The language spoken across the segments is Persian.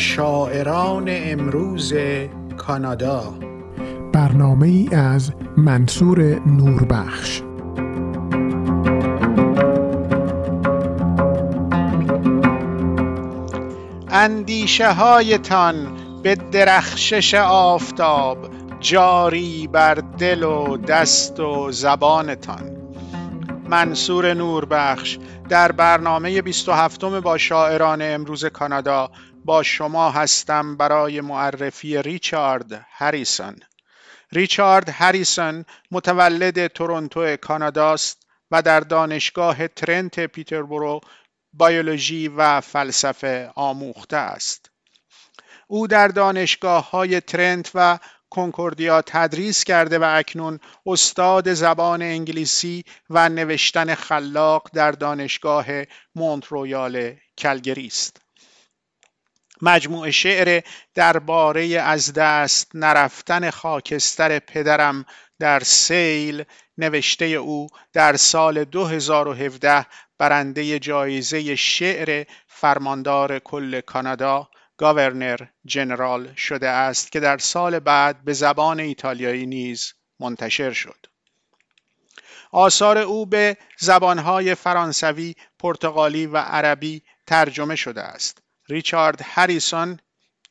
شاعران امروز کانادا. برنامه ای از منصور نوربخش. اندیشه هایتان به درخشش آفتاب جاری بر دل و دست و زبانتان. منصور نوربخش در برنامه 27 با شاعران امروز کانادا با شما هستم برای معرفی ریچارد هریسون ریچارد هریسون متولد تورنتو کاناداست و در دانشگاه ترنت پیتربرو بیولوژی و فلسفه آموخته است. او در دانشگاه های ترنت و کنکوردیا تدریس کرده و اکنون استاد زبان انگلیسی و نوشتن خلاق در دانشگاه مونت رویال کلگری است. مجموع شعر درباره از دست نرفتن خاکستر پدرم در سیل نوشته او در سال 2017 برنده جایزه شعر فرماندار کل کانادا Governor General شده است که در سال بعد به زبان ایتالیایی نیز منتشر شد. آثار او به زبانهای فرانسوی، پرتغالی و عربی ترجمه شده است. ریچارد هریسون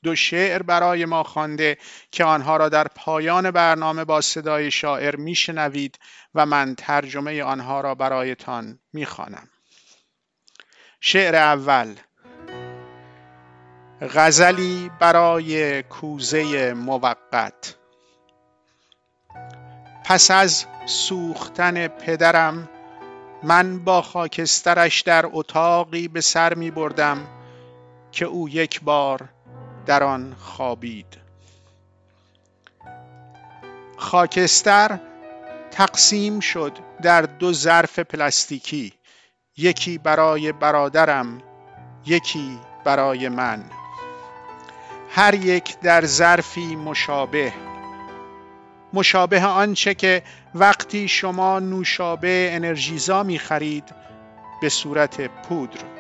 دو شعر برای ما خوانده که آنها را در پایان برنامه با صدای شاعر میشنوید و من ترجمه آنها را برایتان می‌خوانم. شعر اول غزلی برای کوزه موقت پس از سوختن پدرم من با خاکسترش در اتاقی به سر می بردم که او یک بار در آن خوابید. خاکستر تقسیم شد در دو ظرف پلاستیکی یکی برای برادرم یکی برای من. هر یک در ظرفی مشابه. مشابه آنچه که وقتی شما نوشابه انرژیزا می خرید به صورت پودر.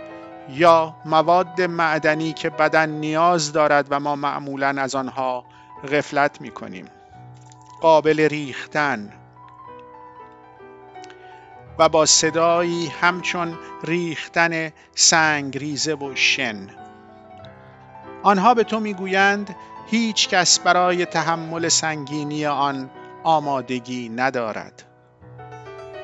یا مواد معدنی که بدن نیاز دارد و ما معمولا از آنها غفلت می کنیم قابل ریختن. و با صدایی همچون ریختن سنگریزه و شن. آنها به تو می‌گویند هیچ کس برای تحمل سنگینی آن آمادگی ندارد.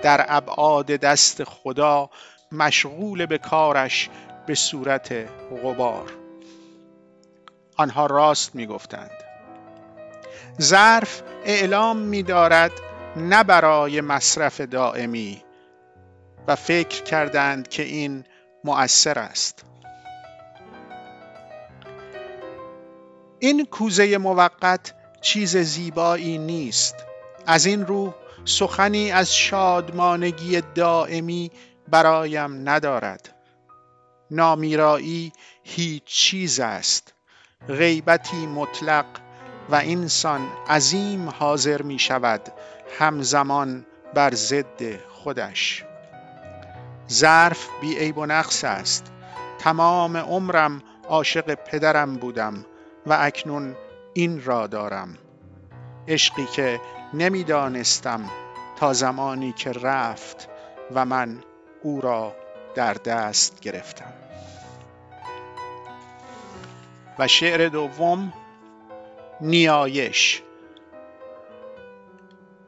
در ابعاد دست خدا مشغول به کارش به صورت غبار. آنها راست می‌گفتند. ظرف اعلام می‌دارد نه برای مصرف دائمی و فکر کردند که این مؤثر است. این کوزه موقت چیز زیبایی نیست. از این رو سخنی از شادمانگی دائمی برایم ندارد. نامیرایی هیچ چیز است. غیبتی مطلق و انسان عظیم حاضر می شود همزمان بر ضد خودش. ظرف بی عیب و نقص است. تمام عمرم عاشق پدرم بودم و اکنون این را دارم. عشقی که نمی‌دانستم تا زمانی که رفت و من او را در دست گرفتم. و شعر دوم نیایش.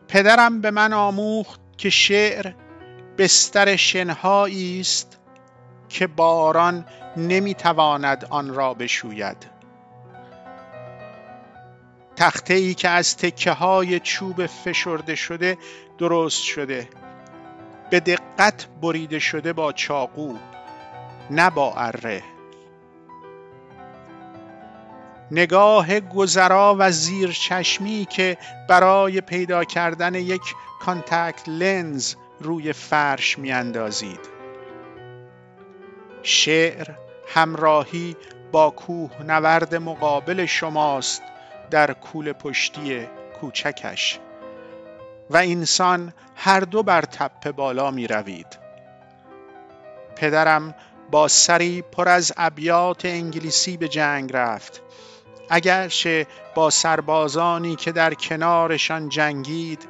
پدرم به من آموخت که شعر بستر شنهایی است که باران نمی‌تواند آن را بشوید. تخته ای که از تکه های چوب فشرده شده درست شده. به دقت بریده شده با چاقو نه با اره. نگاه گذرا و زیر چشمی که برای پیدا کردن یک کانتکت لنز روی فرش میاندازید. شعر همراهی با کوه نورد مقابل شماست در کول پشتی کوچکش. و انسان هر دو بر تپه بالا می روید. پدرم با سری پر از ابیات انگلیسی به جنگ رفت. اگرچه با سربازانی که در کنارشان جنگید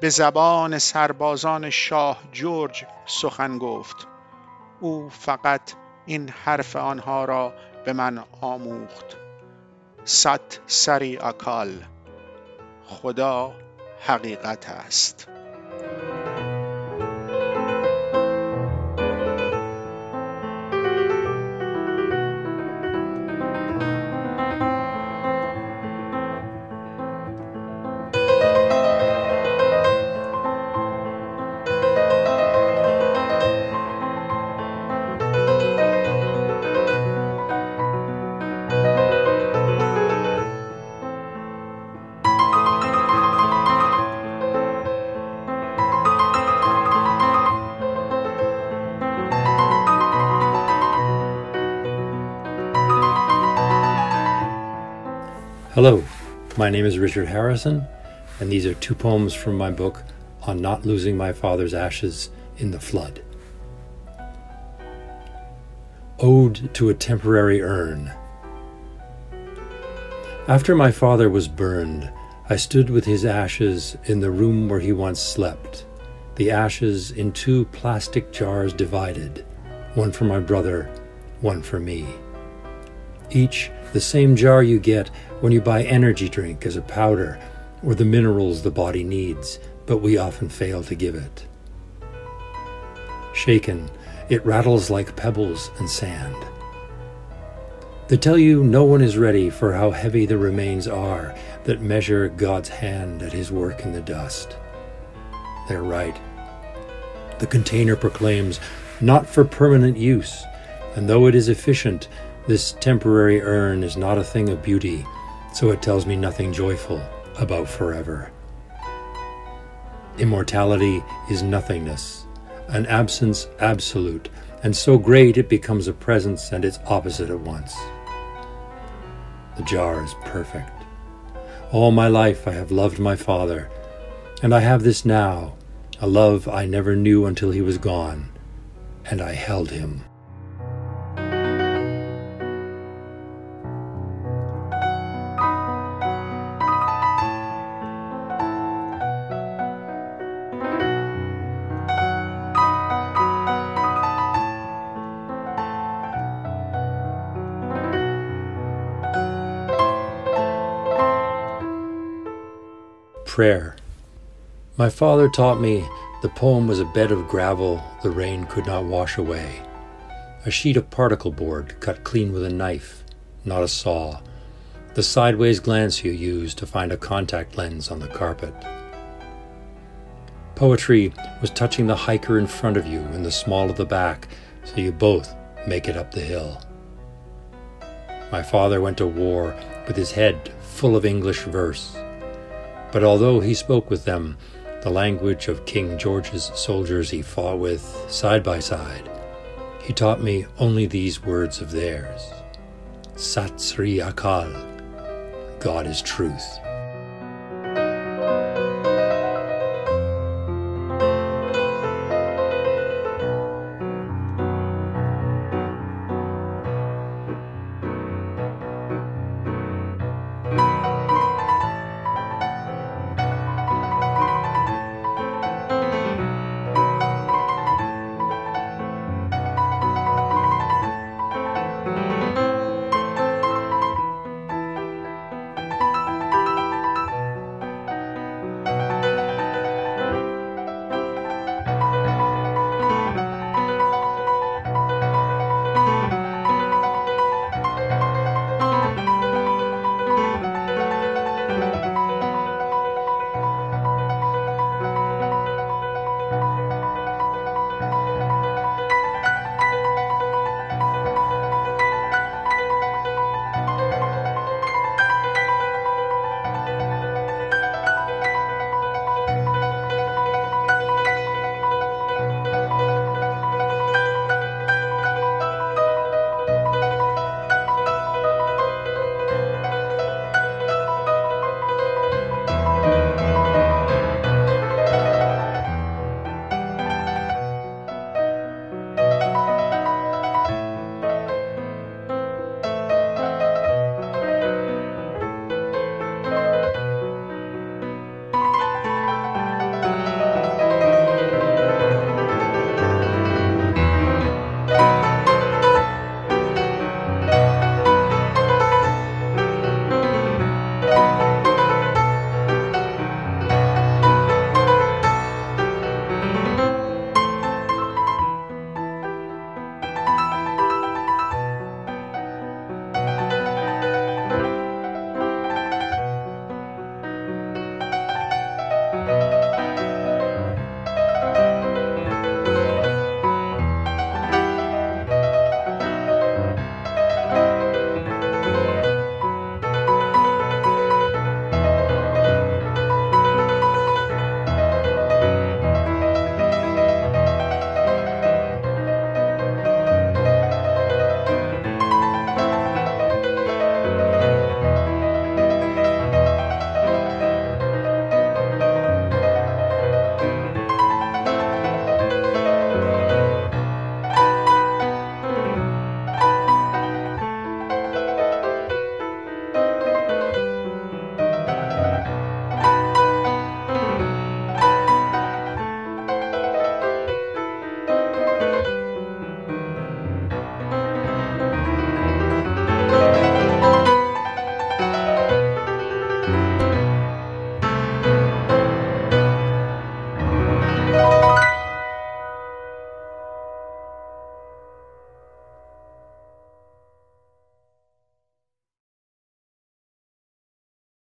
به زبان سربازان شاه جورج سخن گفت. او فقط این حرف آنها را به من آموخت. ست سری اکال خدا حقیقت است. My name is Richard Harrison, and these are two poems from my book on not losing my father's ashes in the flood. Ode to a Temporary Urn. After my father was burned, I stood with his ashes in the room where he once slept, the ashes in two plastic jars divided, one for my brother, one for me. Each the same jar you get when you buy energy drink as a powder or the minerals the body needs, but we often fail to give it. Shaken, it rattles like pebbles and sand. They tell you no one is ready for how heavy the remains are that measure God's hand at his work in the dust. They're right. The container proclaims, not for permanent use, and though it is efficient, this temporary urn is not a thing of beauty, so it tells me nothing joyful about forever. Immortality is nothingness, an absence absolute, and so great it becomes a presence and its opposite at once. The jar is perfect. All my life I have loved my father, and I have this now, a love I never knew until he was gone, and I held him. Prayer. My father taught me the poem was a bed of gravel the rain could not wash away, a sheet of particle board cut clean with a knife, not a saw, the sideways glance you use to find a contact lens on the carpet. Poetry was touching the hiker in front of you in the small of the back so you both make it up the hill. My father went to war with his head full of English verse but although he spoke with them, the language of King George's soldiers he fought with side by side, he taught me only these words of theirs Sat Sri Akal, God is truth.